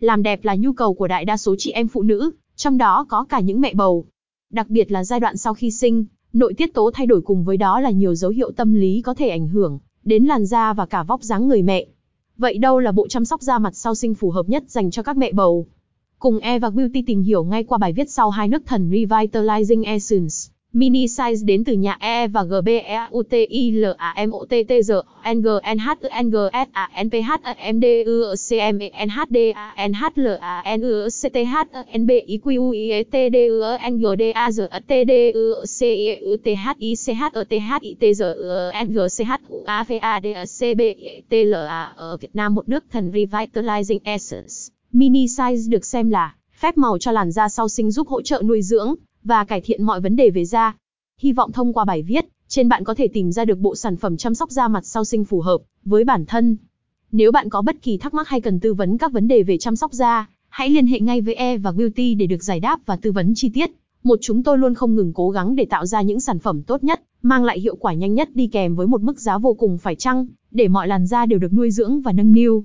Làm đẹp là nhu cầu của đại đa số chị em phụ nữ, trong đó có cả những mẹ bầu. Đặc biệt là giai đoạn sau khi sinh, nội tiết tố thay đổi cùng với đó là nhiều dấu hiệu tâm lý có thể ảnh hưởng đến làn da và cả vóc dáng người mẹ. Vậy đâu là bộ chăm sóc da mặt sau sinh phù hợp nhất dành cho các mẹ bầu? Cùng Eva Beauty tìm hiểu ngay qua bài viết sau hai nước thần Revitalizing Essence. Mini size đến từ nhà E và G B E U T I L A M O T T G N G N H N G S A N P H M D U C M E N H D A N H L A N U C T H N B I Q U I E T D U N G D A G T D U C I U T H I C H E T H I T G N G C H U A V A D C B T L A ở Việt Nam một nước thần Revitalizing Essence. Mini size được xem là phép màu cho làn da sau sinh giúp hỗ trợ nuôi dưỡng và cải thiện mọi vấn đề về da. Hy vọng thông qua bài viết, trên bạn có thể tìm ra được bộ sản phẩm chăm sóc da mặt sau sinh phù hợp với bản thân. Nếu bạn có bất kỳ thắc mắc hay cần tư vấn các vấn đề về chăm sóc da, hãy liên hệ ngay với E và Beauty để được giải đáp và tư vấn chi tiết. Một chúng tôi luôn không ngừng cố gắng để tạo ra những sản phẩm tốt nhất, mang lại hiệu quả nhanh nhất đi kèm với một mức giá vô cùng phải chăng, để mọi làn da đều được nuôi dưỡng và nâng niu.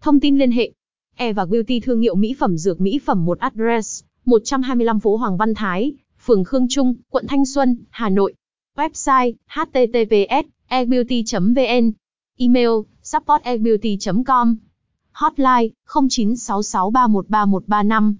Thông tin liên hệ E và Beauty thương hiệu mỹ phẩm dược mỹ phẩm một address 125 phố Hoàng Văn Thái, phường Khương Trung, quận Thanh Xuân, Hà Nội. Website https ebeauty.vn Email support com Hotline 0966313135